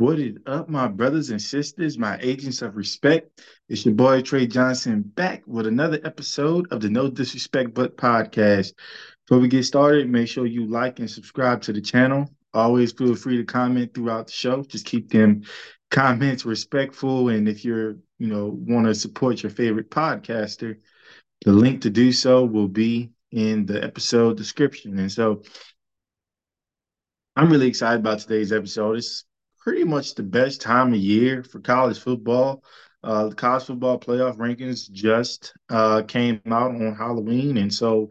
What is up, my brothers and sisters, my agents of respect? It's your boy Tre Johnson back with another episode of the No Disrespect But podcast. Before we get started, make sure you like and subscribe to the channel. Always feel free to comment throughout the show. Just keep them comments respectful. And if you're, you know, want to support your favorite podcaster, the link to do so will be in the episode description. And so I'm really excited about today's episode. It's pretty much the best time of year for college football. Uh, the college football playoff rankings just uh, came out on Halloween, and so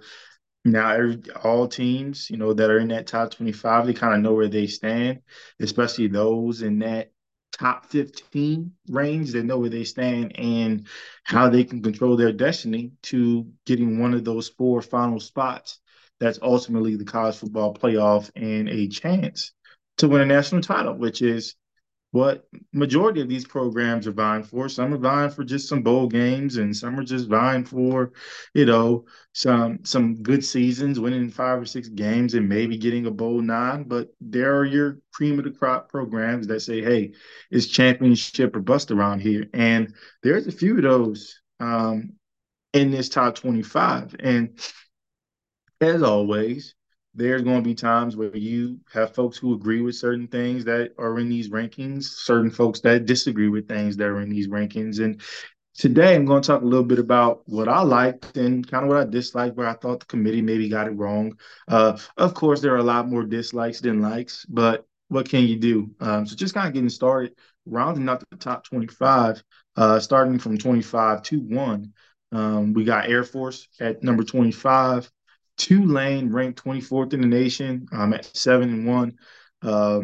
now every, all teams, you know, that are in that top 25, they kind of know where they stand, especially those in that top 15 range they know where they stand and how they can control their destiny to getting one of those four final spots that's ultimately the college football playoff and a chance to win a national title, which is what majority of these programs are vying for. Some are vying for just some bowl games, and some are just vying for, you know, some some good seasons, winning five or six games, and maybe getting a bowl nine. But there are your cream of the crop programs that say, "Hey, it's championship or bust around here," and there's a few of those um, in this top twenty-five. And as always, there's going to be times where you have folks who agree with certain things that are in these rankings, certain folks that disagree with things that are in these rankings. And today I'm going to talk a little bit about what I liked and kind of what I disliked, where I thought the committee maybe got it wrong. Uh, of course, there are a lot more dislikes than likes, but what can you do? Um, so just kind of getting started, rounding out the top 25, uh, starting from 25 to 1. Um, we got Air Force at number 25. Tulane ranked 24th in the nation um, at seven and one. Uh,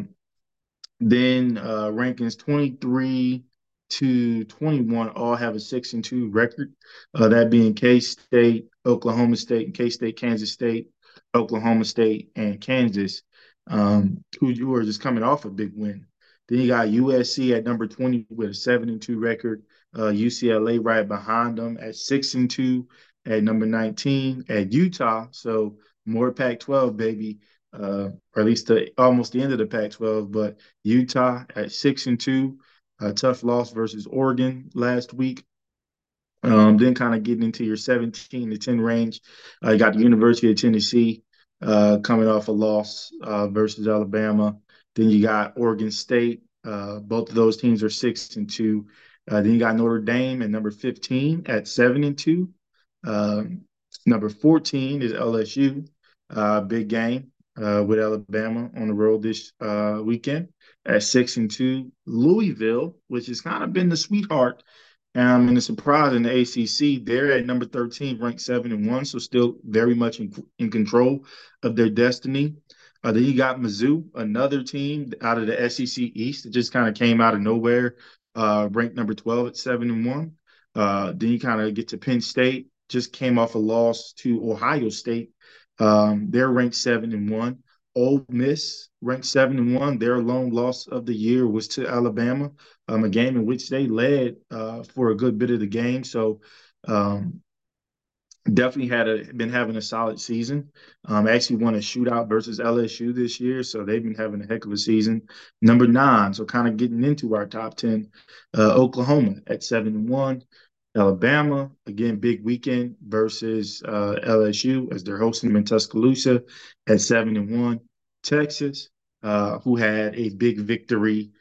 then uh, rankings 23 to 21 all have a six and two record. Uh, that being K State, Oklahoma State, K State, Kansas State, Oklahoma State, and Kansas, um, who, who are just coming off a big win. Then you got USC at number 20 with a seven and two record. Uh, UCLA right behind them at six and two at number 19 at Utah. So more Pac 12, baby, uh, or at least the, almost the end of the Pac 12. But Utah at six and two, a tough loss versus Oregon last week. Um, then kind of getting into your 17 to 10 range. Uh, got the University of Tennessee uh, coming off a loss uh, versus Alabama. Then you got Oregon State. Uh, both of those teams are six and two. Then you got Notre Dame at number 15 at seven and two. Um, number 14 is LSU. Uh, big game uh, with Alabama on the road this uh, weekend at six and two. Louisville, which has kind of been the sweetheart um, and a surprise in the ACC, they're at number 13, ranked seven and one, so still very much in, in control of their destiny. Uh, then you got Mizzou, another team out of the SEC East that just kind of came out of nowhere, uh, ranked number 12 at seven and one. Uh, then you kind of get to Penn State, just came off a loss to Ohio State. Um, they're ranked seven and one. Ole Miss ranked seven and one. Their lone loss of the year was to Alabama, um, a game in which they led uh, for a good bit of the game. So um, definitely had a, been having a solid season. Um, actually won a shootout versus LSU this year, so they've been having a heck of a season. Number nine, so kind of getting into our top ten. Uh, Oklahoma at seven and one. Alabama, again, big weekend versus uh, LSU as they're hosting them in Tuscaloosa at seven and one. Texas, uh, who had a big victory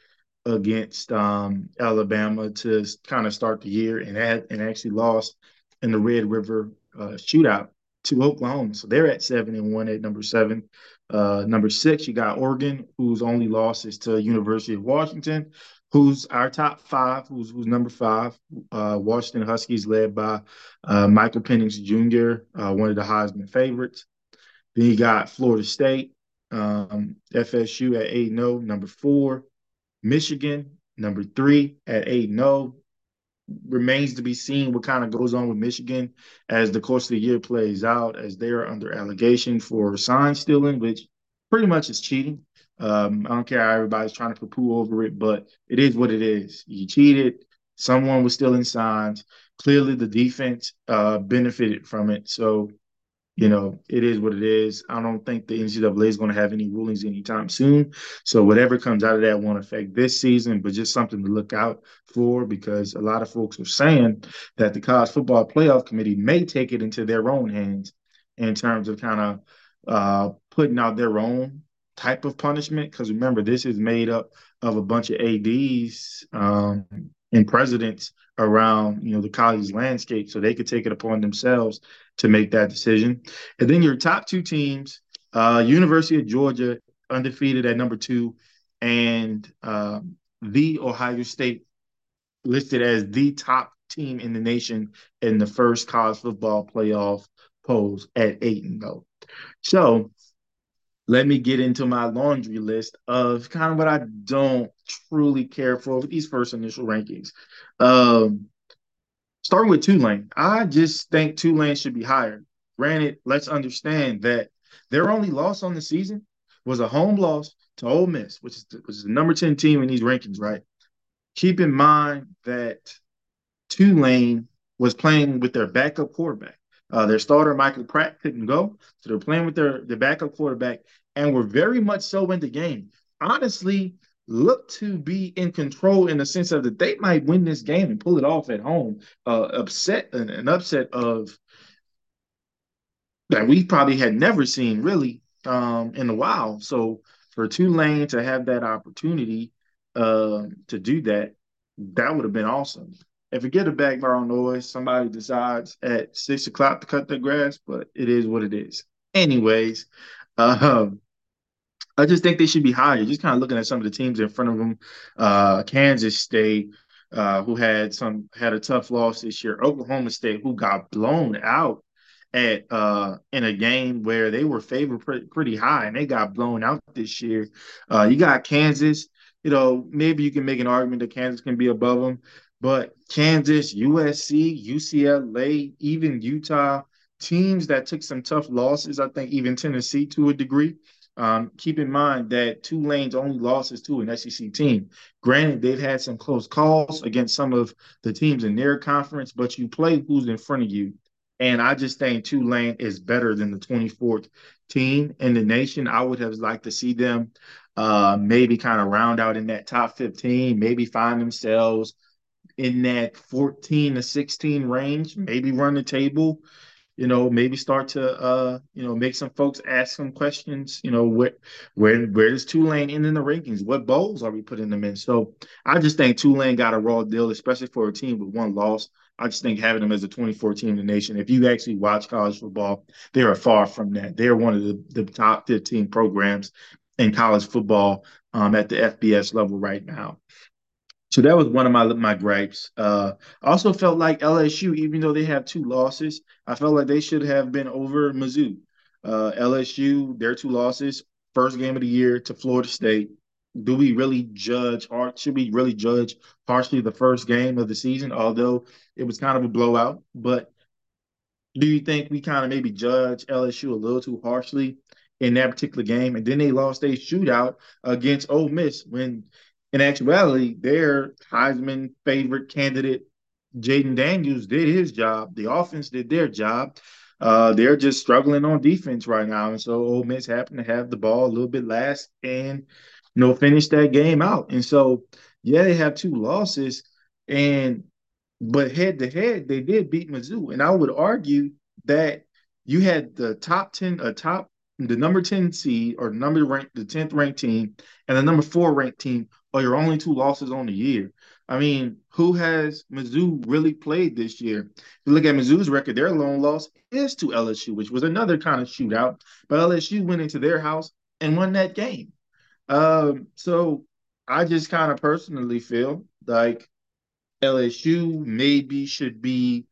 against um, Alabama to kind of start the year and had, and actually lost in the Red River uh, shootout to Oklahoma. So they're at seven and one at number seven. Uh, number six, you got Oregon, whose only loss is to University of Washington, who's our top five, who's who's number five. Uh, Washington Huskies, led by uh, Michael Penix Jr., uh, one of the Heisman favorites. Then you got Florida State, um, FSU at 8 0, number four. Michigan, number three at 8 0. Remains to be seen what kind of goes on with Michigan as the course of the year plays out, as they are under allegation for sign stealing, which pretty much is cheating. Um, I don't care how everybody's trying to poo over it, but it is what it is. You cheated. Someone was stealing signs. Clearly, the defense uh, benefited from it. So you know, it is what it is. I don't think the NCAA is going to have any rulings anytime soon. So whatever comes out of that won't affect this season, but just something to look out for because a lot of folks are saying that the college football playoff committee may take it into their own hands in terms of kind of uh, putting out their own type of punishment. Because remember, this is made up of a bunch of ADs um, and presidents around you know the college landscape, so they could take it upon themselves to make that decision. And then your top two teams, uh, University of Georgia, undefeated at number two, and uh, the Ohio State listed as the top team in the nation in the first college football playoff polls at eight and zero. So let me get into my laundry list of kind of what I don't truly care for with these first initial rankings. Um, starting with Tulane, I just think Tulane should be higher. Granted, let's understand that their only loss on the season was a home loss to Ole Miss, which is the, which is the number 10 team in these rankings, right? Keep in mind that Tulane was playing with their backup quarterback. Uh, their starter, Michael Pratt, couldn't go. So they're playing with their, their backup quarterback and were very much so in the game. Honestly, look to be in control in the sense of that they might win this game and pull it off at home. Uh, upset an, an upset of that we probably had never seen really um, in a while. So for Tulane to have that opportunity uh, to do that, that would have been awesome if you get a background noise, somebody decides at six o'clock to cut the grass, but it is what it is. Anyways, um, I just think they should be higher. Just kind of looking at some of the teams in front of them. Uh, Kansas State, uh, who had some had a tough loss this year. Oklahoma State, who got blown out at uh, in a game where they were favored pretty, pretty high, and they got blown out this year. Uh, you got Kansas. You know, maybe you can make an argument that Kansas can be above them. But Kansas, USC, UCLA, even Utah, teams that took some tough losses, I think even Tennessee to a degree. Um, keep in mind that Tulane's only losses to an SEC team. Granted, they've had some close calls against some of the teams in their conference, but you play who's in front of you. And I just think Tulane is better than the 24th team in the nation. I would have liked to see them uh, maybe kind of round out in that top 15, maybe find themselves in that 14 to 16 range, maybe run the table, you know, maybe start to uh, you know, make some folks ask some questions, you know, where where where does Tulane end in the rankings? What bowls are we putting them in? So I just think Tulane got a raw deal, especially for a team with one loss. I just think having them as a 24 in the nation, if you actually watch college football, they are far from that. They're one of the, the top 15 programs in college football um, at the FBS level right now. So that was one of my my gripes. Uh, I also felt like LSU, even though they have two losses, I felt like they should have been over Mizzou. Uh, LSU, their two losses, first game of the year to Florida State. Do we really judge or should we really judge harshly the first game of the season? Although it was kind of a blowout, but do you think we kind of maybe judge LSU a little too harshly in that particular game? And then they lost a shootout against Ole Miss when in actuality, their Heisman favorite candidate, Jayden Daniels, did his job. The offense did their job. Uh, they're just struggling on defense right now, and so Ole Miss happened to have the ball a little bit last and you know finish that game out. And so, yeah, they have two losses, and but head to head, they did beat Mizzou, and I would argue that you had the top ten, a top the number 10 seed or number ranked the 10th ranked team and the number four ranked team are your only two losses on the year. I mean, who has Mizzou really played this year? If you look at Mizzou's record, their lone loss is to LSU, which was another kind of shootout. But LSU went into their house and won that game. Um, so I just kind of personally feel like LSU maybe should be,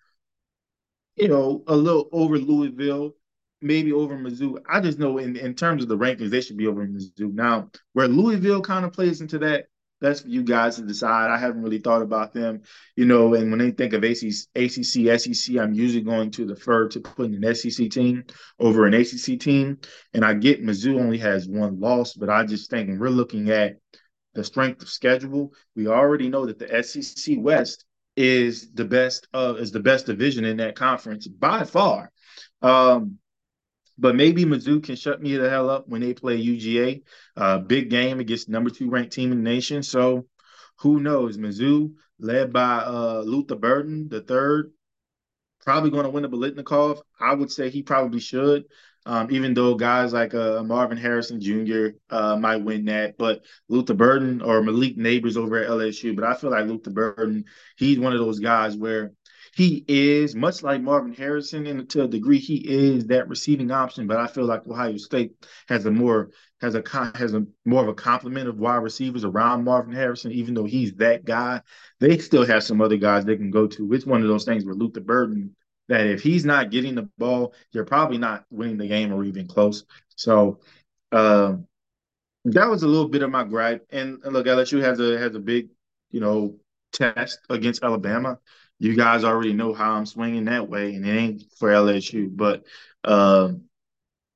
you know, a little over Louisville maybe over Mizzou. I just know in, in terms of the rankings, they should be over Mizzou. Now, where Louisville kind of plays into that, that's for you guys to decide. I haven't really thought about them, you know. And when they think of ACC, ACC, SEC, I'm usually going to defer to putting an SEC team over an ACC team. And I get Mizzou only has one loss, but I just think we're looking at the strength of schedule, we already know that the SEC West is the best of is the best division in that conference by far. Um, But maybe Mizzou can shut me the hell up when they play UGA. Uh, big game against number two ranked team in the nation. So who knows? Mizzou, led by uh, Luther Burden, the third, probably going to win the Biletnikoff. I would say he probably should. Um, even though guys like uh, Marvin Harrison Jr. Uh, might win that, but Luther Burden or Malik Nabers over at LSU. But I feel like Luther Burden, he's one of those guys where he is much like Marvin Harrison, and to a degree, he is that receiving option. But I feel like Ohio State has a more has a has a more of a complement of wide receivers around Marvin Harrison. Even though he's that guy, they still have some other guys they can go to. It's one of those things where Luther Burden that if he's not getting the ball, you're probably not winning the game or even close. So uh, that was a little bit of my gripe. And, and look, LSU has a has a big, you know, test against Alabama you guys already know how I'm swinging that way, and it ain't for LSU. But uh,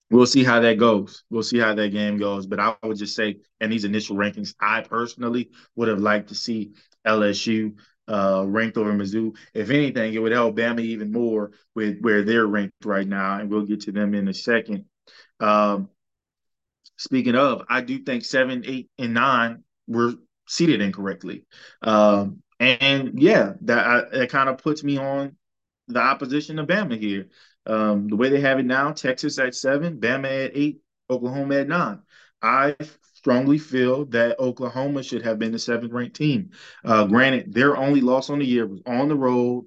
we'll see how that goes. We'll see how that game goes. But I would just say, in these initial rankings, I personally would have liked to see LSU uh, ranked over Mizzou. If anything, it would help Bama even more with where they're ranked right now, and we'll get to them in a second. Um, speaking of, I do think seven, eight, and nine were seated incorrectly. Um, and yeah, that that kind of puts me on the opposition of Bama here. Um, the way they have it now, Texas at seven, Bama at eight, Oklahoma at nine. I strongly feel that Oklahoma should have been the seventh ranked team. Uh, granted, their only loss on the year was on the road,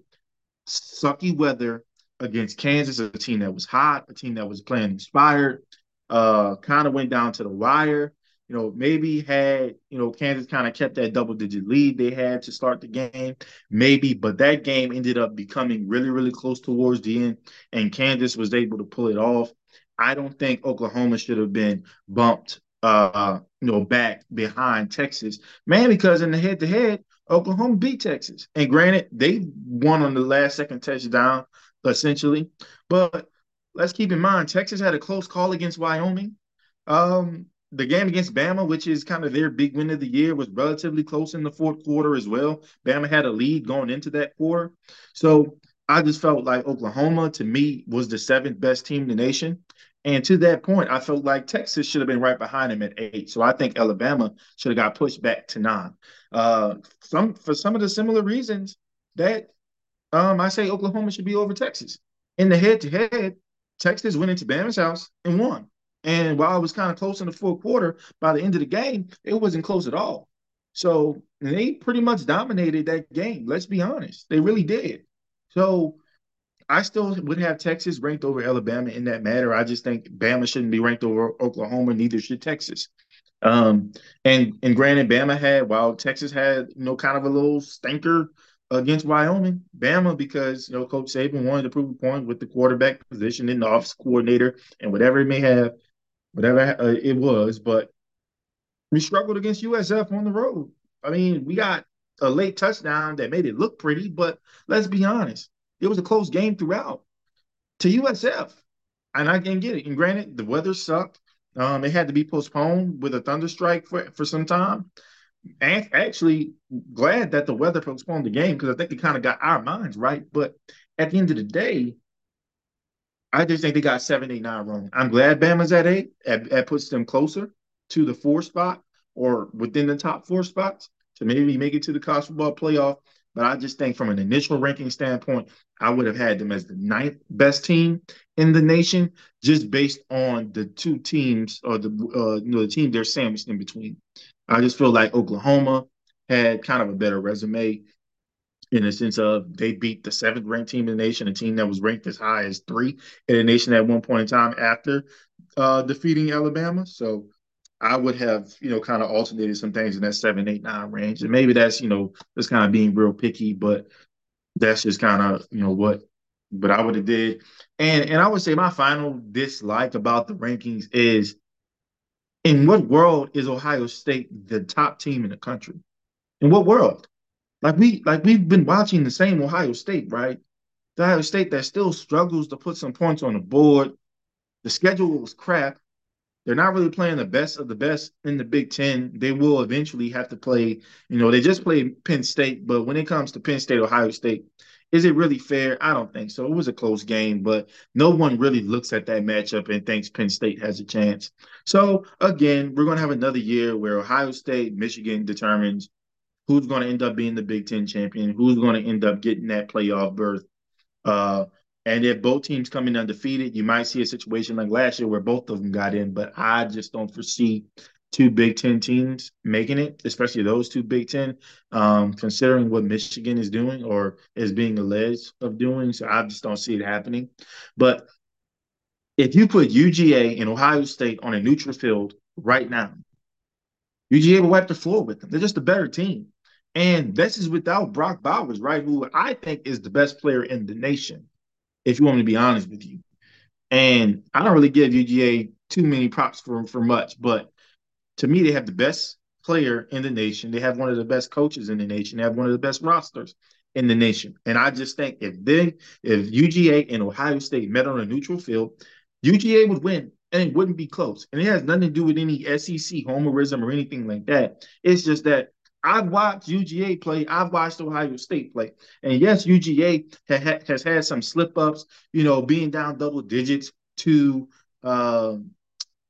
sucky weather against Kansas, a team that was hot, a team that was playing inspired. Uh, kind of went down to the wire you know, maybe had, you know, Kansas kind of kept that double digit lead they had to start the game, maybe, but that game ended up becoming really, really close towards the end, and Kansas was able to pull it off. I don't think Oklahoma should have been bumped, uh, you know, back behind Texas, man, because in the head to head, Oklahoma beat Texas. And granted, they won on the last second touchdown, essentially. But let's keep in mind, Texas had a close call against Wyoming. Um, the game against Bama, which is kind of their big win of the year, was relatively close in the fourth quarter as well. Bama had a lead going into that quarter. So I just felt like Oklahoma, to me, was the seventh best team in the nation. And to that point, I felt like Texas should have been right behind them at eight. So I think Alabama should have got pushed back to nine. Uh, some for some of the similar reasons that um, I say Oklahoma should be over Texas. In the head to head, Texas went into Bama's house and won. And while it was kind of close in the fourth quarter, by the end of the game, it wasn't close at all. So they pretty much dominated that game. Let's be honest. They really did. So I still would have Texas ranked over Alabama in that matter. I just think Bama shouldn't be ranked over Oklahoma, neither should Texas. Um, and and granted, Bama had while Texas had you know kind of a little stinker against Wyoming, Bama because you know Coach Saban wanted to prove a point with the quarterback position and the office coordinator and whatever it may have whatever uh, it was. But we struggled against USF on the road. I mean, we got a late touchdown that made it look pretty, but let's be honest, it was a close game throughout to USF. And I can get it. And granted, the weather sucked. Um, it had to be postponed with a thunderstrike for, for some time. And actually, glad that the weather postponed the game because I think it kind of got our minds right. But at the end of the day, I just think they got seven, eight, nine wrong. I'm glad Bama's at eight. That, puts them closer to the four spot or within the top four spots to maybe make it to the college football playoff. But I just think from an initial ranking standpoint, I would have had them as the ninth best team in the nation, just based on the two teams or the uh, you know the team they're sandwiched in between. I just feel like Oklahoma had kind of a better resume in the sense of they beat the seventh ranked team in the nation, a team that was ranked as high as three in the nation at one point in time after uh, defeating Alabama. So I would have, you know, kind of alternated some things in that seven, eight, nine range. And maybe that's, you know, just kind of being real picky, but that's just kind of, you know, what but I would have did. And and I would say my final dislike about the rankings is in what world is Ohio State the top team in the country? In what world? Like we like we've been watching the same Ohio State, right? The Ohio State that still struggles to put some points on the board. The schedule was crap. They're not really playing the best of the best in the Big Ten. They will eventually have to play, you know, they just played Penn State, but when it comes to Penn State, Ohio State, Is it really fair? I don't think so. It was a close game, but no one really looks at that matchup and thinks Penn State has a chance. So again, we're going to have another year where Ohio State, Michigan determines who's going to end up being the Big Ten champion, who's going to end up getting that playoff berth. Uh, and if both teams come in undefeated, you might see a situation like last year where both of them got in. But I just don't foresee two Big Ten teams making it, especially those two Big Ten, um, considering what Michigan is doing or is being alleged of doing. So I just don't see it happening. But if you put UGA and Ohio State on a neutral field right now, UGA will wipe the floor with them. They're just a better team. And this is without Brock Bowers, right? Who I think is the best player in the nation, if you want me to be honest with you. And I don't really give UGA too many props for, for much, but to me, they have the best player in the nation. They have one of the best coaches in the nation. They have one of the best rosters in the nation. And I just think if they if UGA and Ohio State met on a neutral field, UGA would win and it wouldn't be close. And it has nothing to do with any SEC homerism or anything like that. It's just that I've watched UGA play. I've watched Ohio State play. And yes, UGA ha- has had some slip ups, you know, being down double digits to um,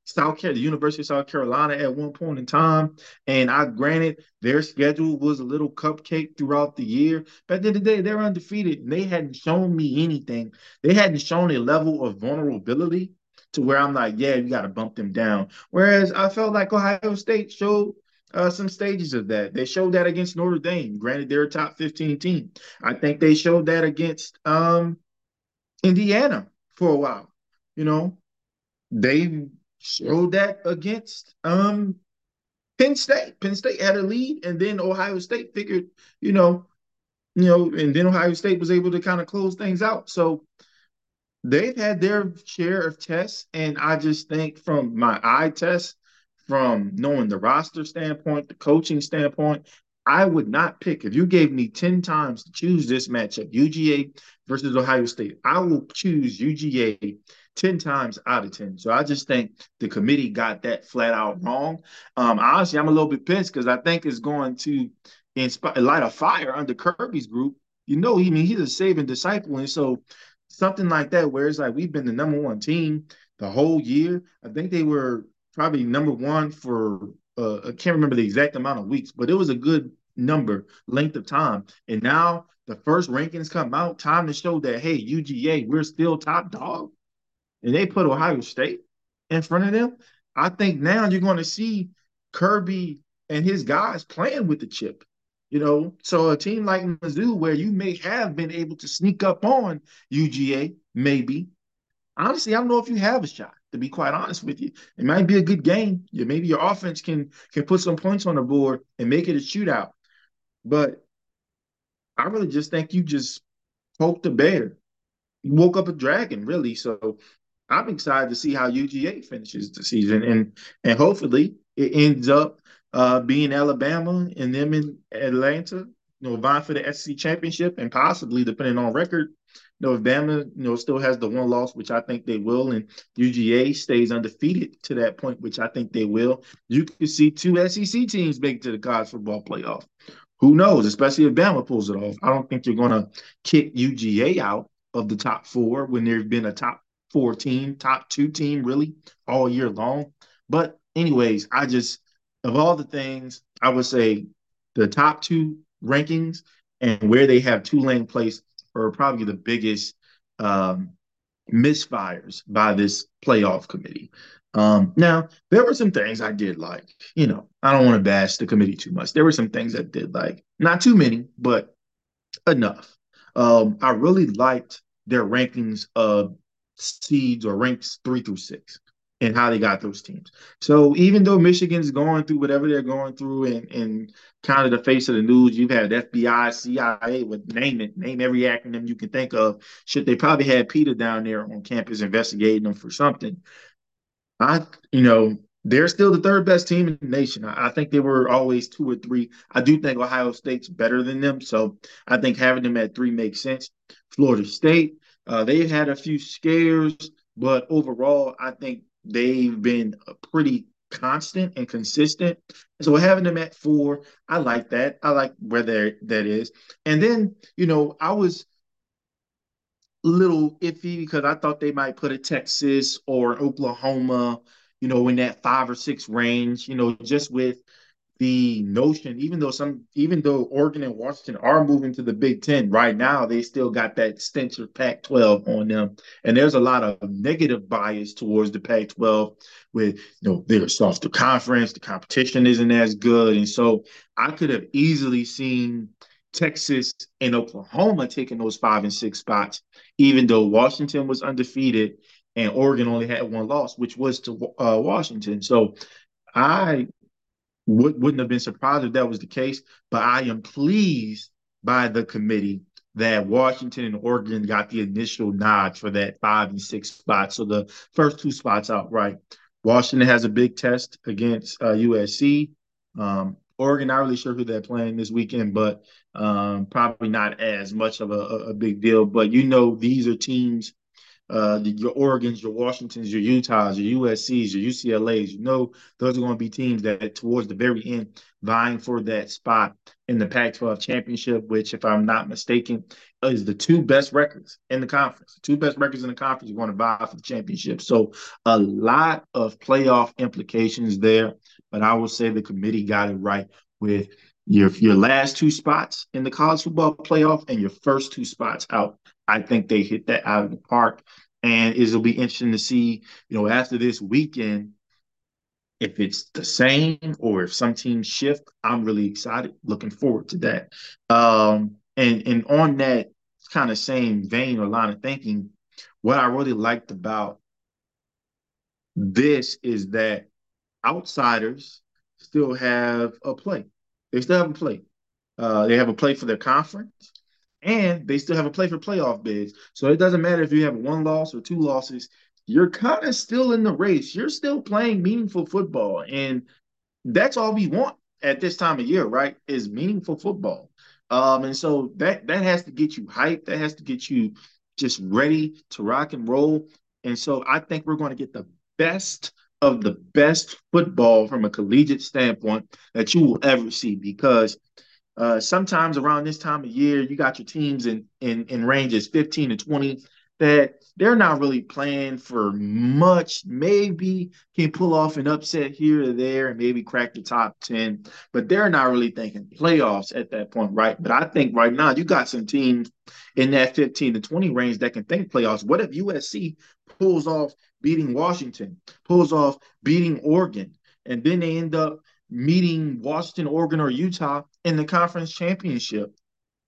South Carolina, the University of South Carolina at one point in time. And I granted their schedule was a little cupcake throughout the year. But at the end of the day, they're undefeated. And they hadn't shown me anything. They hadn't shown a level of vulnerability to where I'm like, yeah, you got to bump them down. Whereas I felt like Ohio State showed uh, some stages of that. They showed that against Notre Dame. Granted, they're a top 15 team. I think they showed that against um, Indiana for a while. You know, they showed that against um Penn State. Penn State had a lead, and then Ohio State figured, you know, you know, and then Ohio State was able to kind of close things out. So they've had their share of tests, and I just think from my eye test, from knowing the roster standpoint, the coaching standpoint, I would not pick if you gave me 10 times to choose this matchup, UGA versus Ohio State. I will choose UGA 10 times out of 10. So I just think the committee got that flat out wrong. Um, honestly, I'm a little bit pissed because I think it's going to inspire light a fire under Kirby's group. You know, I mean, he's a Saban disciple. And so something like that, where it's like we've been the number one team the whole year. I think they were probably number one for uh, I can't remember the exact amount of weeks, but it was a good number, length of time. And now the first rankings come out, time to show that hey, UGA, we're still top dog and they put Ohio State in front of them, I think now you're going to see Kirby and his guys playing with the chip. You know, so a team like Mizzou, where you may have been able to sneak up on UGA, maybe. Honestly, I don't know if you have a shot. To be quite honest with you, it might be a good game. Yeah, maybe your offense can can put some points on the board and make it a shootout. But I really just think you just poked a bear. You woke up a dragon, really. So I'm excited to see how UGA finishes the season, and and hopefully it ends up uh, being Alabama and them in Atlanta, you know, vying for the SEC championship, and possibly depending on record, you know, if Bama, you know, still has the one loss, which I think they will, and UGA stays undefeated to that point, which I think they will, you could see two SEC teams make it to the college football playoff. Who knows? Especially if Bama pulls it off. I don't think you're going to kick UGA out of the top four when there's been a top four team, top two team, really, all year long. But, anyways, I just, of all the things, I would say the top two rankings and where they have Tulane placed are probably the biggest um, misfires by this playoff committee. Um, now, there were some things I did like. You know, I don't want to bash the committee too much. There were some things I did like. Not too many, but enough. Um, I really liked their rankings of seeds or ranks three through six and how they got those teams. So even though Michigan's going through whatever they're going through and, and kind of the face of the news, you've had FBI, CIA, with name it, name every acronym you can think of. Should they probably had Peter down there on campus investigating them for something? I, you know, they're still the third best team in the nation. I, I think they were always two or three. I do think Ohio State's better than them, so I think having them at three makes sense. Florida State, uh, they've had a few scares, but overall, I think they've been pretty constant and consistent. So having them at four, I like that. I like where that is. And then, you know, I was a little iffy because I thought they might put a Texas or Oklahoma, you know, in that five or six range, you know, just with the notion, even though some, even though Oregon and Washington are moving to the Big Ten right now, they still got that stench of Pac-12 on them, and there's a lot of negative bias towards the Pac-12 with you know they're a softer conference, the competition isn't as good, and so I could have easily seen Texas and Oklahoma taking those five and six spots, even though Washington was undefeated and Oregon only had one loss, which was to uh, Washington. So I would, wouldn't have been surprised if that was the case, but I am pleased by the committee that Washington and Oregon got the initial nod for that five and six spots. So the first two spots outright. Washington has a big test against uh, USC. Um, Oregon, not really sure who they're playing this weekend, but um, probably not as much of a, a, big deal. But you know, these are teams uh, the, your Oregon's, your Washingtons, your Utahs, your USC's, your UCLA's. You know, those are going to be teams that, towards the very end, vying for that spot in the Pac-12 championship, which, if I'm not mistaken, is the two best records in the conference. The two best records in the conference are going to vie for the championship. So, a lot of playoff implications there. But I will say the committee got it right with your your last two spots in the college football playoff and your first two spots out. I think they hit that out of the park. And it'll be interesting to see, you know, after this weekend, if it's the same or if some teams shift. I'm really excited, looking forward to that. Um, and and on that kind of same vein or line of thinking, what I really liked about this is that outsiders still have a play. They still haven't played. Uh, they have a play for their conference and they still have a play for playoff bids. So it doesn't matter if you have one loss or two losses, you're kind of still in the race. You're still playing meaningful football. And that's all we want at this time of year, right? Is meaningful football. Um, and so that that has to get you hyped. That has to get you just ready to rock and roll. And so I think we're going to get the best of the best football from a collegiate standpoint that you will ever see because – uh, sometimes around this time of year, you got your teams in, in in ranges 15 to 20 that they're not really playing for much. Maybe can pull off an upset here or there and maybe crack the top 10, but they're not really thinking playoffs at that point, right? But I think right now you got some teams in that 15 to 20 range that can think playoffs. What if USC pulls off beating Washington, pulls off beating Oregon, and then they end up meeting Washington, Oregon, or Utah in the conference championship.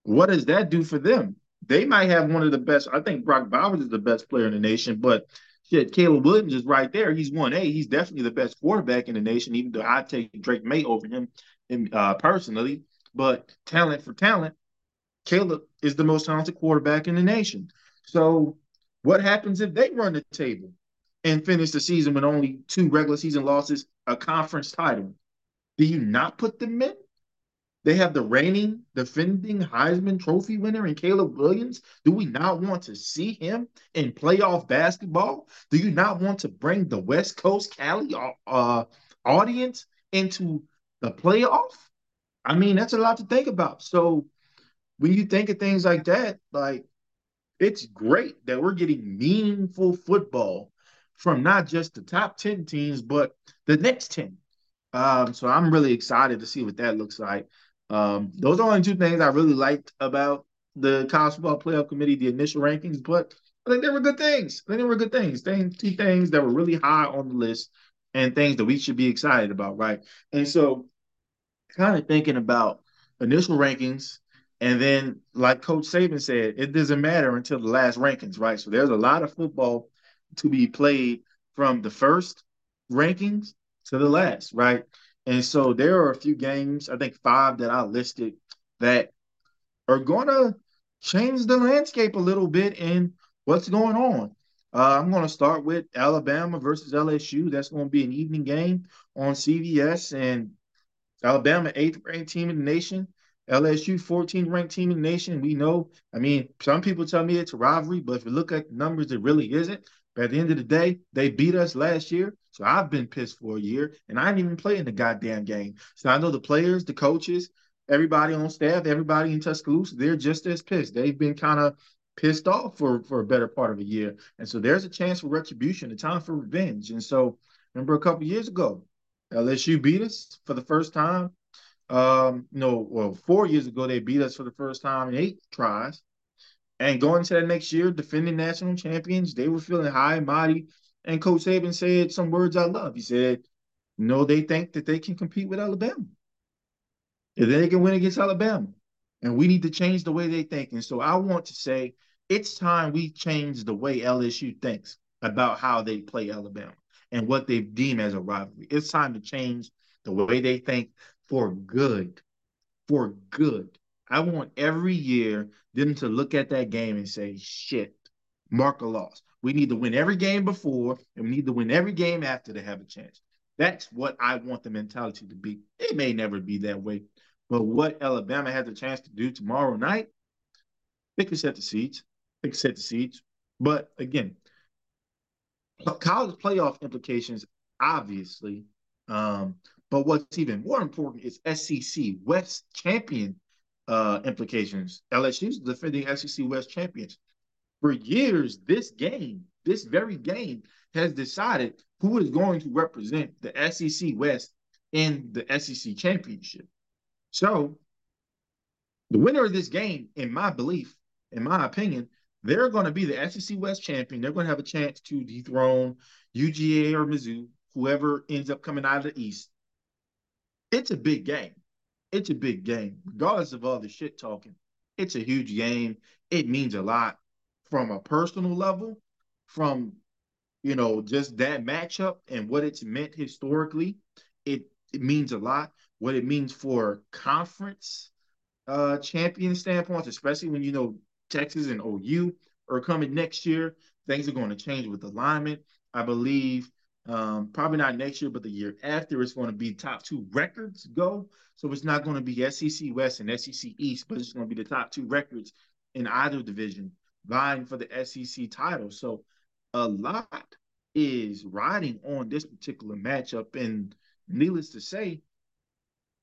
What does that do for them? They might have one of the best. I think Brock Bowers is the best player in the nation, but shit, Caleb Williams is right there. He's 1A. He's definitely the best quarterback in the nation, even though I take Drake Maye over him in, uh, personally. But talent for talent, Caleb is the most talented quarterback in the nation. So what happens if they run the table and finish the season with only two regular season losses, a conference title? Do you not put them in? They have the reigning, defending Heisman Trophy winner in Caleb Williams. Do we not want to see him in playoff basketball? Do you not want to bring the West Coast Cali uh, audience into the playoff? I mean, that's a lot to think about. So when you think of things like that, like it's great that we're getting meaningful football from not just the top 10 teams, but the next 10. Um, so I'm really excited to see what that looks like. Um, those are only two things I really liked about the college football playoff committee, the initial rankings, but I think they were good things. I think they were good things. Things, two things that were really high on the list and things that we should be excited about, right? And so kind of thinking about initial rankings, and then like Coach Saban said, it doesn't matter until the last rankings, right? So there's a lot of football to be played from the first rankings to the last, right? And so there are a few games, I think five that I listed that are going to change the landscape a little bit in what's going on. Uh, I'm going to start with Alabama versus LSU. That's going to be an evening game on CBS. And Alabama, eighth ranked team in the nation. LSU, 14th ranked team in the nation. We know, I mean, some people tell me it's a rivalry, but if you look at the numbers, it really isn't. But at the end of the day, they beat us last year. So I've been pissed for a year and I didn't even play in the goddamn game. So I know the players, the coaches, everybody on staff, everybody in Tuscaloosa, they're just as pissed. They've been kind of pissed off for for a better part of a year, and so there's a chance for retribution, a time for revenge. And so, remember a couple years ago, LSU beat us for the first time. Um, no, well, four years ago they beat us for the first time in eight tries. And going into that next year, defending national champions, they were feeling high and mighty. And Coach Saban said some words I love. He said, "No, they think that they can compete with Alabama. If they can win against Alabama, and we need to change the way they think." And so I want to say it's time we change the way LSU thinks about how they play Alabama and what they deem as a rivalry. It's time to change the way they think for good. For good. I want every year them to look at that game and say, shit, mark a loss. We need to win every game before, and we need to win every game after to have a chance. That's what I want the mentality to be. It may never be that way, but what Alabama has a chance to do tomorrow night, they can set the seats. They can set the seats. But again, college playoff implications, obviously. Um, but what's even more important is SEC West champion uh, implications. LSU's defending SEC West champions. For years, this game, this very game, has decided who is going to represent the SEC West in the SEC championship. So, the winner of this game, in my belief, in my opinion, they're going to be the SEC West champion. They're going to have a chance to dethrone UGA or Mizzou, whoever ends up coming out of the East it's a big game. It's a big game, regardless of all the shit talking. It's a huge game. It means a lot from a personal level, from you know just that matchup and what it's meant historically. It it means a lot. What it means for conference uh champion standpoints, especially when you know Texas and OU are coming next year. Things are going to change with alignment. I believe um, probably not next year, but the year after, it's going to be top two records go. So it's not going to be SEC West and SEC East, but it's going to be the top two records in either division vying for the SEC title. So a lot is riding on this particular matchup. And needless to say,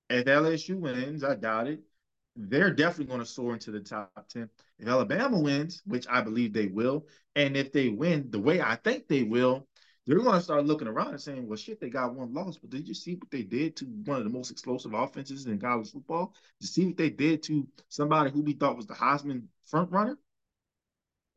if LSU wins, I doubt it, they're definitely going to soar into the top 10. If Alabama wins, which I believe they will, and if they win the way I think they will, they're going to start looking around and saying, well, shit, they got one loss, but did you see what they did to one of the most explosive offenses in college football? Did you see what they did to somebody who we thought was the Heisman front runner?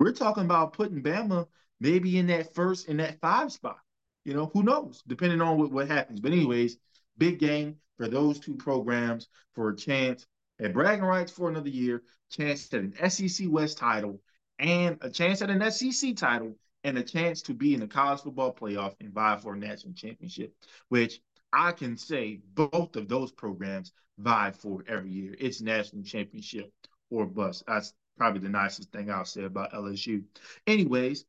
We're talking about putting Bama maybe in that first, in that five spot. You know, who knows, depending on what, what happens. But, anyways, big game for those two programs for a chance at bragging rights for another year, chance at an SEC West title, and a chance at an SEC title and a chance to be in the college football playoff and vie for a national championship, which I can say both of those programs vie for every year. It's national championship or bust. That's probably the nicest thing I'll say about LSU. Anyways,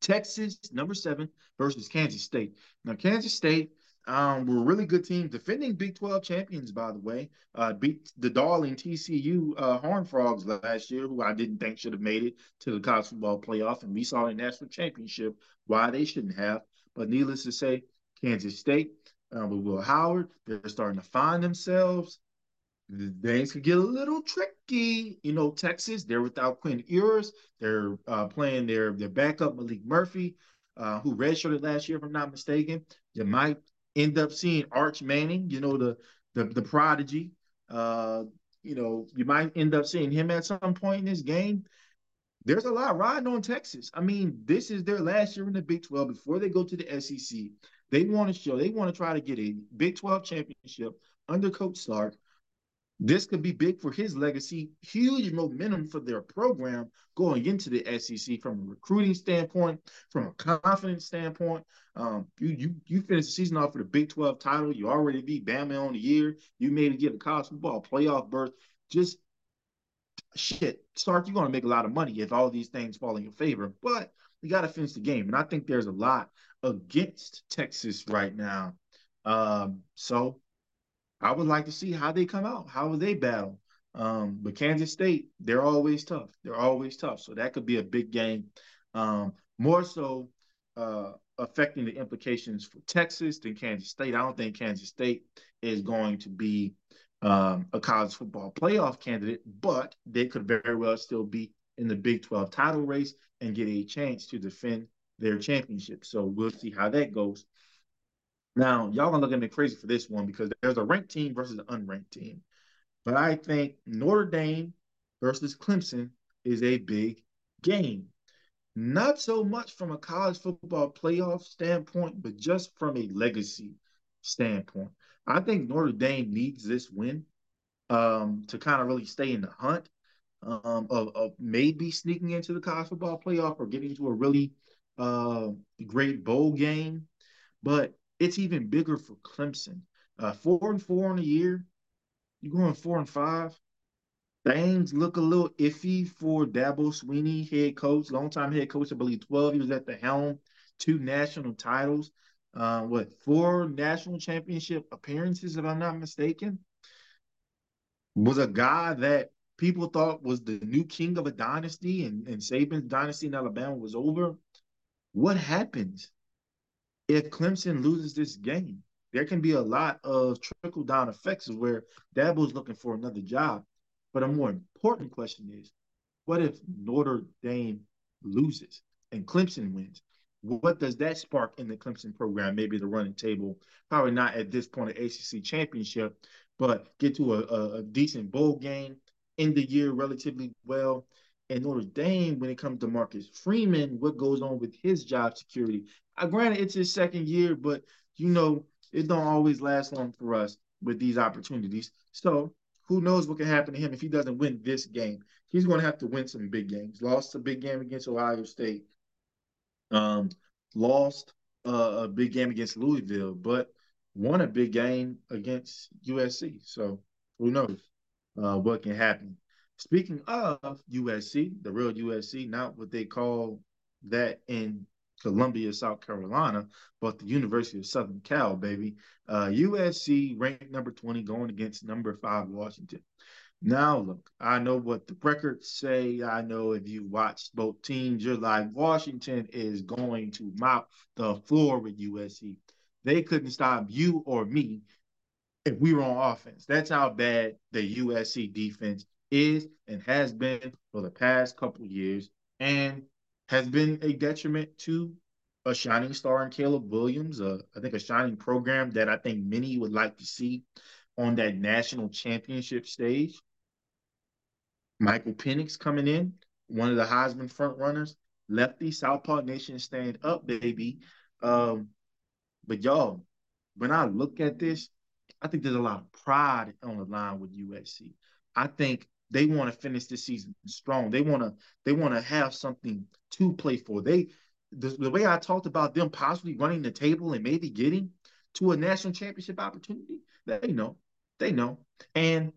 Texas, number seven, versus Kansas State. Now, Kansas State um, we're a really good team, defending Big 12 champions, by the way. Uh, beat the darling TCU uh, Horn Frogs last year, who I didn't think should have made it to the college football playoff, and we saw a national championship why they shouldn't have. But needless to say, Kansas State uh, with Will Howard, they're starting to find themselves. Things could get a little tricky. You know, Texas, they're without Quinn Ewers. They're uh, playing their their backup Maalik Murphy, uh, who redshirted last year, if I'm not mistaken. You might end up seeing Arch Manning, you know, the the, the prodigy. Uh, you know, you might end up seeing him at some point in this game. There's a lot riding on Texas. I mean, this is their last year in the Big 12 before they go to the SEC. They want to show, they want to try to get a Big 12 championship under Coach Sark. This could be big for his legacy, huge momentum for their program going into the SEC from a recruiting standpoint, from a confidence standpoint. Um, you you you finish the season off with a Big 12 title. You already beat Bama on the year. You made it get a college football playoff berth. Just shit, Sark, you're going to make a lot of money if all these things fall in your favor. But you got to finish the game, and I think there's a lot against Texas right now. Um, so I would like to see how they come out. How will they battle? Um, but Kansas State, they're always tough. They're always tough. So that could be a big game. Um, more so uh, affecting the implications for Texas than Kansas State. I don't think Kansas State is going to be um, a college football playoff candidate, but they could very well still be in the Big 12 title race and get a chance to defend their championship. So we'll see how that goes. Now, y'all gonna look at me crazy for this one because there's a ranked team versus an unranked team. But I think Notre Dame versus Clemson is a big game. Not so much from a college football playoff standpoint, but just from a legacy standpoint. I think Notre Dame needs this win um, to kind of really stay in the hunt um, of, of, maybe sneaking into the college football playoff or getting to a really uh, great bowl game. But it's even bigger for Clemson. Uh, four and four in a year. you're going four and five? Things look a little iffy for Dabo Swinney, head coach, longtime head coach. I believe 12. He was at the helm, two national titles, uh, what, four national championship appearances, if I'm not mistaken. Was a guy that people thought was the new king of a dynasty, and, and Saban's dynasty in Alabama was over. What happens if Clemson loses this game? There can be a lot of trickle down effects of where Dabo's looking for another job. But a more important question is, what if Notre Dame loses and Clemson wins? What does that spark in the Clemson program? Maybe the running table, probably not at this point of ACC championship, but get to a, a decent bowl game, end the year relatively well. And Notre Dame, when it comes to Marcus Freeman, what goes on with his job security? I granted it's his second year, but you know it don't always last long for us with these opportunities. So who knows what can happen to him if he doesn't win this game? He's going to have to win some big games. Lost a big game against Ohio State. Um, lost uh, a big game against Louisville, but won a big game against USC. So who knows uh, what can happen? Speaking of USC, the real USC, not what they call that in Columbia, South Carolina, but the University of Southern Cal, baby. Uh, USC ranked number 20 going against number five Washington. Now, look, I know what the records say. I know if you watch both teams, you're like, Washington is going to mop the floor with USC. They couldn't stop you or me if we were on offense. That's how bad the USC defense is and has been for the past couple years. And has been a detriment to a shining star in Caleb Williams. Uh, I think a shining program that I think many would like to see on that national championship stage. Michael Penix coming in, one of the Heisman front runners. Lefty, Southpaw Nation stand up, baby. Um, but y'all, when I look at this, I think there's a lot of pride on the line with USC. I think they want to finish this season strong. They want to they want to have something to play for. They the, the way I talked about them possibly running the table and maybe getting to a national championship opportunity, they know. They know. And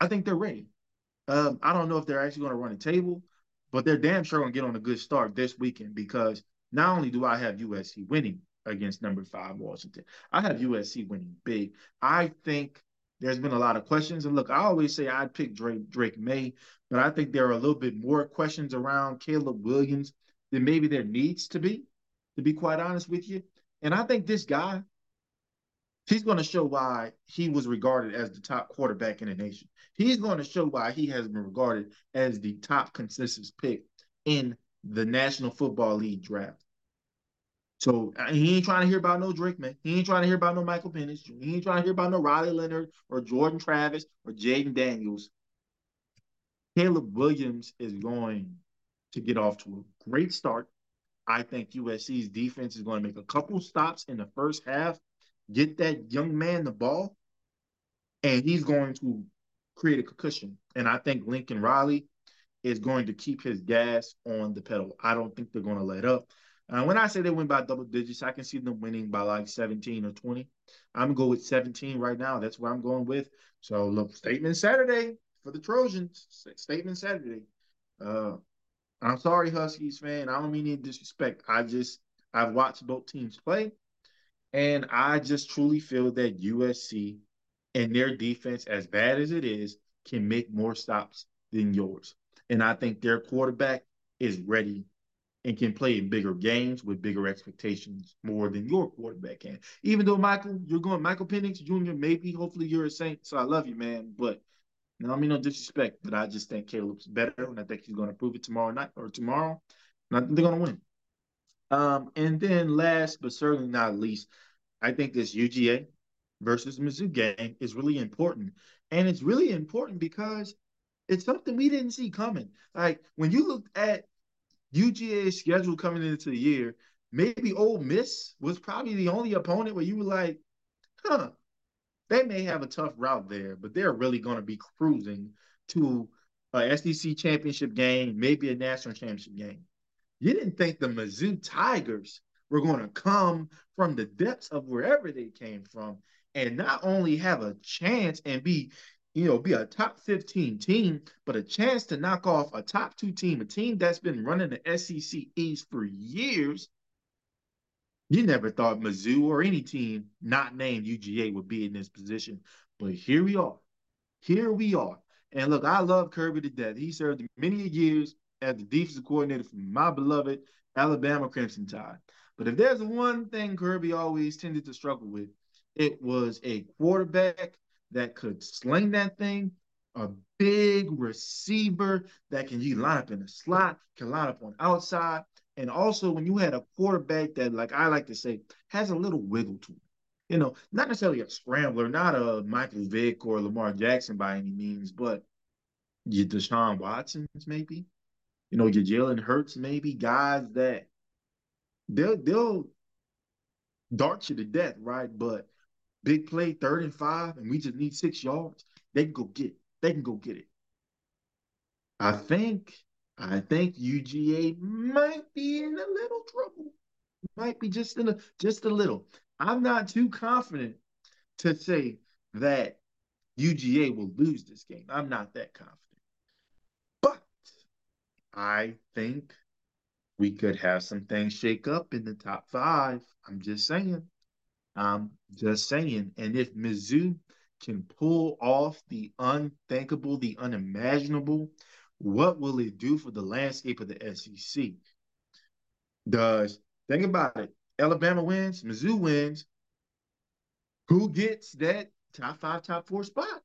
I think they're ready. Um, I don't know if they're actually going to run a table, but they're damn sure going to get on a good start this weekend because not only do I have USC winning against number five Washington, I have USC winning big. I think there's been a lot of questions. And look, I always say I'd pick Drake, Drake Maye, but I think there are a little bit more questions around Caleb Williams than maybe there needs to be, to be quite honest with you. And I think this guy, he's going to show why he was regarded as the top quarterback in the nation. He's going to show why he has been regarded as the top consensus pick in the National Football League draft. So uh, he ain't trying to hear about no Drake Maye. He ain't trying to hear about no Michael Penix. He ain't trying to hear about no Riley Leonard or Jordan Travis or Jayden Daniels. Caleb Williams is going to get off to a great start. I think USC's defense is going to make a couple stops in the first half, get that young man the ball, and he's going to create a concussion. And I think Lincoln Riley is going to keep his gas on the pedal. I don't think they're going to let up. Uh, when I say they win by double digits, I can see them winning by like 17 or 20. I'm gonna go with 17 right now. That's where I'm going with. So look, statement Saturday for the Trojans. Statement Saturday. Uh, I'm sorry, Huskies fan. I don't mean any disrespect. I just I've watched both teams play, and I just truly feel that USC and their defense, as bad as it is, can make more stops than yours. And I think their quarterback is ready and can play in bigger games with bigger expectations more than your quarterback can. Even though Michael, you're going Michael Penix Jr. Maybe, hopefully, you're a Saint, so I love you, man. But no, I mean no disrespect, but I just think Caleb's better, and I think he's going to prove it tomorrow night or tomorrow. And I think they're going to win. Um, and then last but certainly not least, I think this UGA versus Mizzou game is really important. And it's really important because it's something we didn't see coming. Like when you looked at UGA's schedule coming into the year, maybe Ole Miss was probably the only opponent where you were like, huh, they may have a tough route there, but they're really going to be cruising to a SEC championship game, maybe a national championship game. You didn't think the Mizzou Tigers were going to come from the depths of wherever they came from and not only have a chance and be, you know, be a top 15 team, but a chance to knock off a top two team, a team that's been running the SEC East for years. You never thought Mizzou or any team not named UGA would be in this position. But here we are. Here we are. And look, I love Kirby to death. He served many years as the defensive coordinator for my beloved Alabama Crimson Tide. But if there's one thing Kirby always tended to struggle with, it was a quarterback that could sling that thing, a big receiver that can you line up in the slot, can line up on outside. And also when you had a quarterback that, like I like to say, has a little wiggle to it. You know, not necessarily a scrambler, not a Michael Vick or Lamar Jackson by any means, but your Deshaun Watsons, maybe. You know, your Jalen Hurts, maybe guys that they'll they'll dart you to death, right? But big play, third and five, and we just need six yards, they can go get it. They can go get it. I think, I think UGA might be in a little trouble. Might be just in a just a little. I'm not too confident to say that UGA will lose this game. I'm not that confident. But I think we could have some things shake up in the top five. I'm just saying. I'm just saying. And if Mizzou can pull off the unthinkable, the unimaginable, what will it do for the landscape of the SEC? Does think about it. Alabama wins, Mizzou wins. Who gets that top five, top four spot?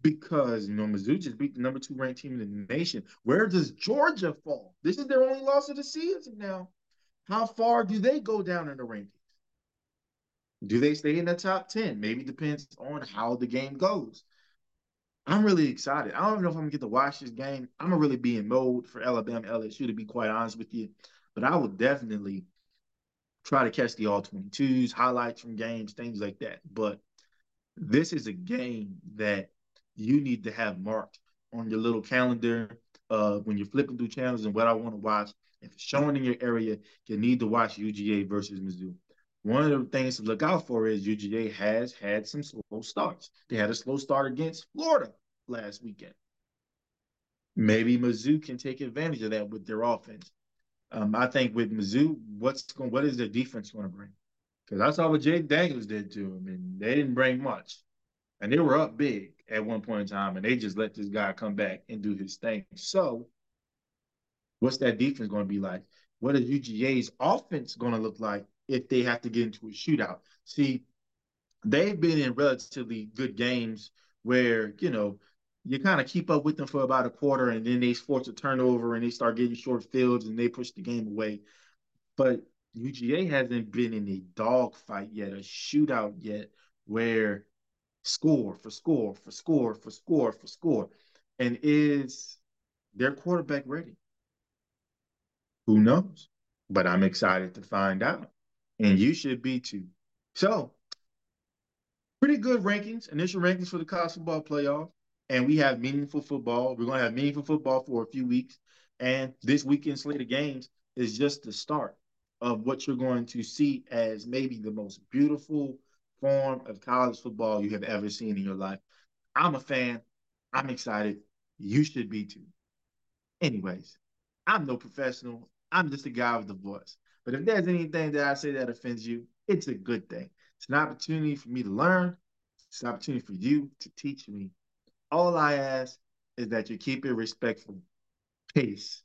Because you know Mizzou just beat the number two ranked team in the nation. Where does Georgia fall? This is their only loss of the season now. How far do they go down in the rankings? Do they stay in the top 10? Maybe depends on how the game goes. I'm really excited. I don't even know if I'm gonna get to watch this game. I'm gonna really be in mode for Alabama LSU to be quite honest with you. But I will definitely try to catch the all 22s, highlights from games, things like that. But this is a game that you need to have marked on your little calendar uh, when you're flipping through channels and what I want to watch. If it's showing in your area, you need to watch UGA versus Mizzou one of the things to look out for is UGA has had some slow starts. They had a slow start against Florida last weekend. Maybe Mizzou can take advantage of that with their offense. Um, I think with Mizzou, what's going, what is their defense going to bring? Because I saw what Jayden Daniels did to them, and they didn't bring much, and they were up big at one point in time, and they just let this guy come back and do his thing. So, what's that defense going to be like? What is UGA's offense going to look like? If they have to get into a shootout. See, they've been in relatively good games where, you know, you kind of keep up with them for about a quarter and then they force a turnover and they start getting short fields and they push the game away. But UGA hasn't been in a dogfight yet, a shootout yet, where score for score for score for score for score. And is their quarterback ready? Who knows? But I'm excited to find out and you should be too. So, pretty good rankings, initial rankings for the college football playoff. And we have meaningful football. We're going to have meaningful football for a few weeks. And this weekend slate of games is just the start of what you're going to see as maybe the most beautiful form of college football you have ever seen in your life. I'm a fan. I'm excited. You should be too. Anyways, I'm no professional. I'm just a guy with a voice. But if there's anything that I say that offends you, it's a good thing. It's an opportunity for me to learn. It's an opportunity for you to teach me. All I ask is that you keep it respectful. Peace.